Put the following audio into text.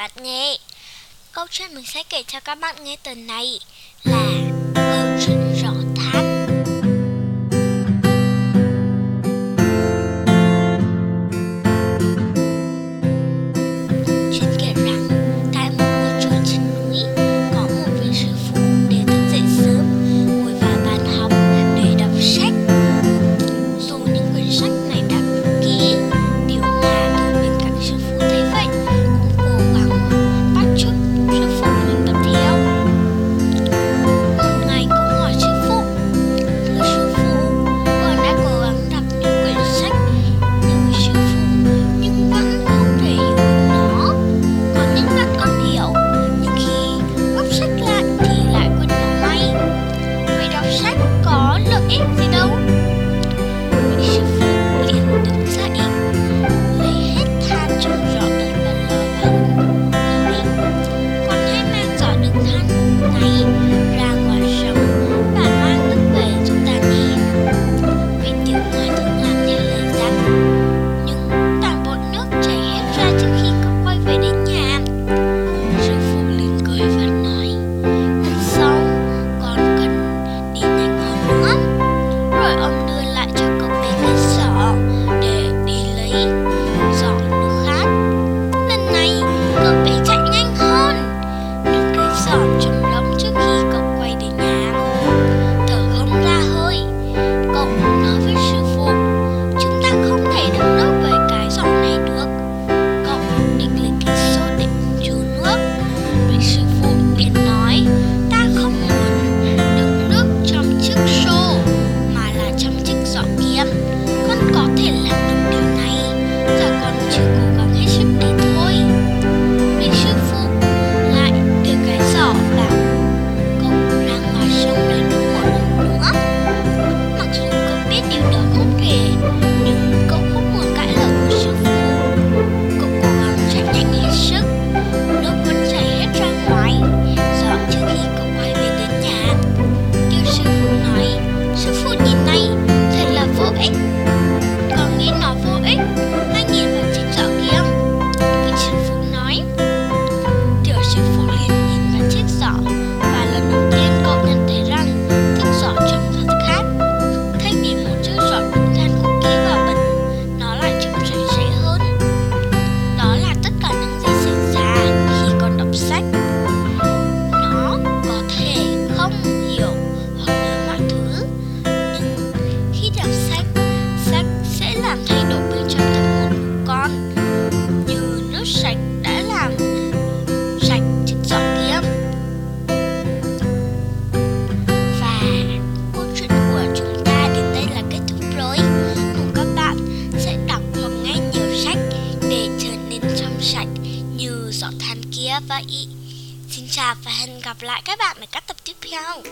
Bạch nhé. Câu chuyện mình sẽ kể cho các bạn nghe tuần này là Xin chào và hẹn gặp lại các bạn ở các tập tiếp theo.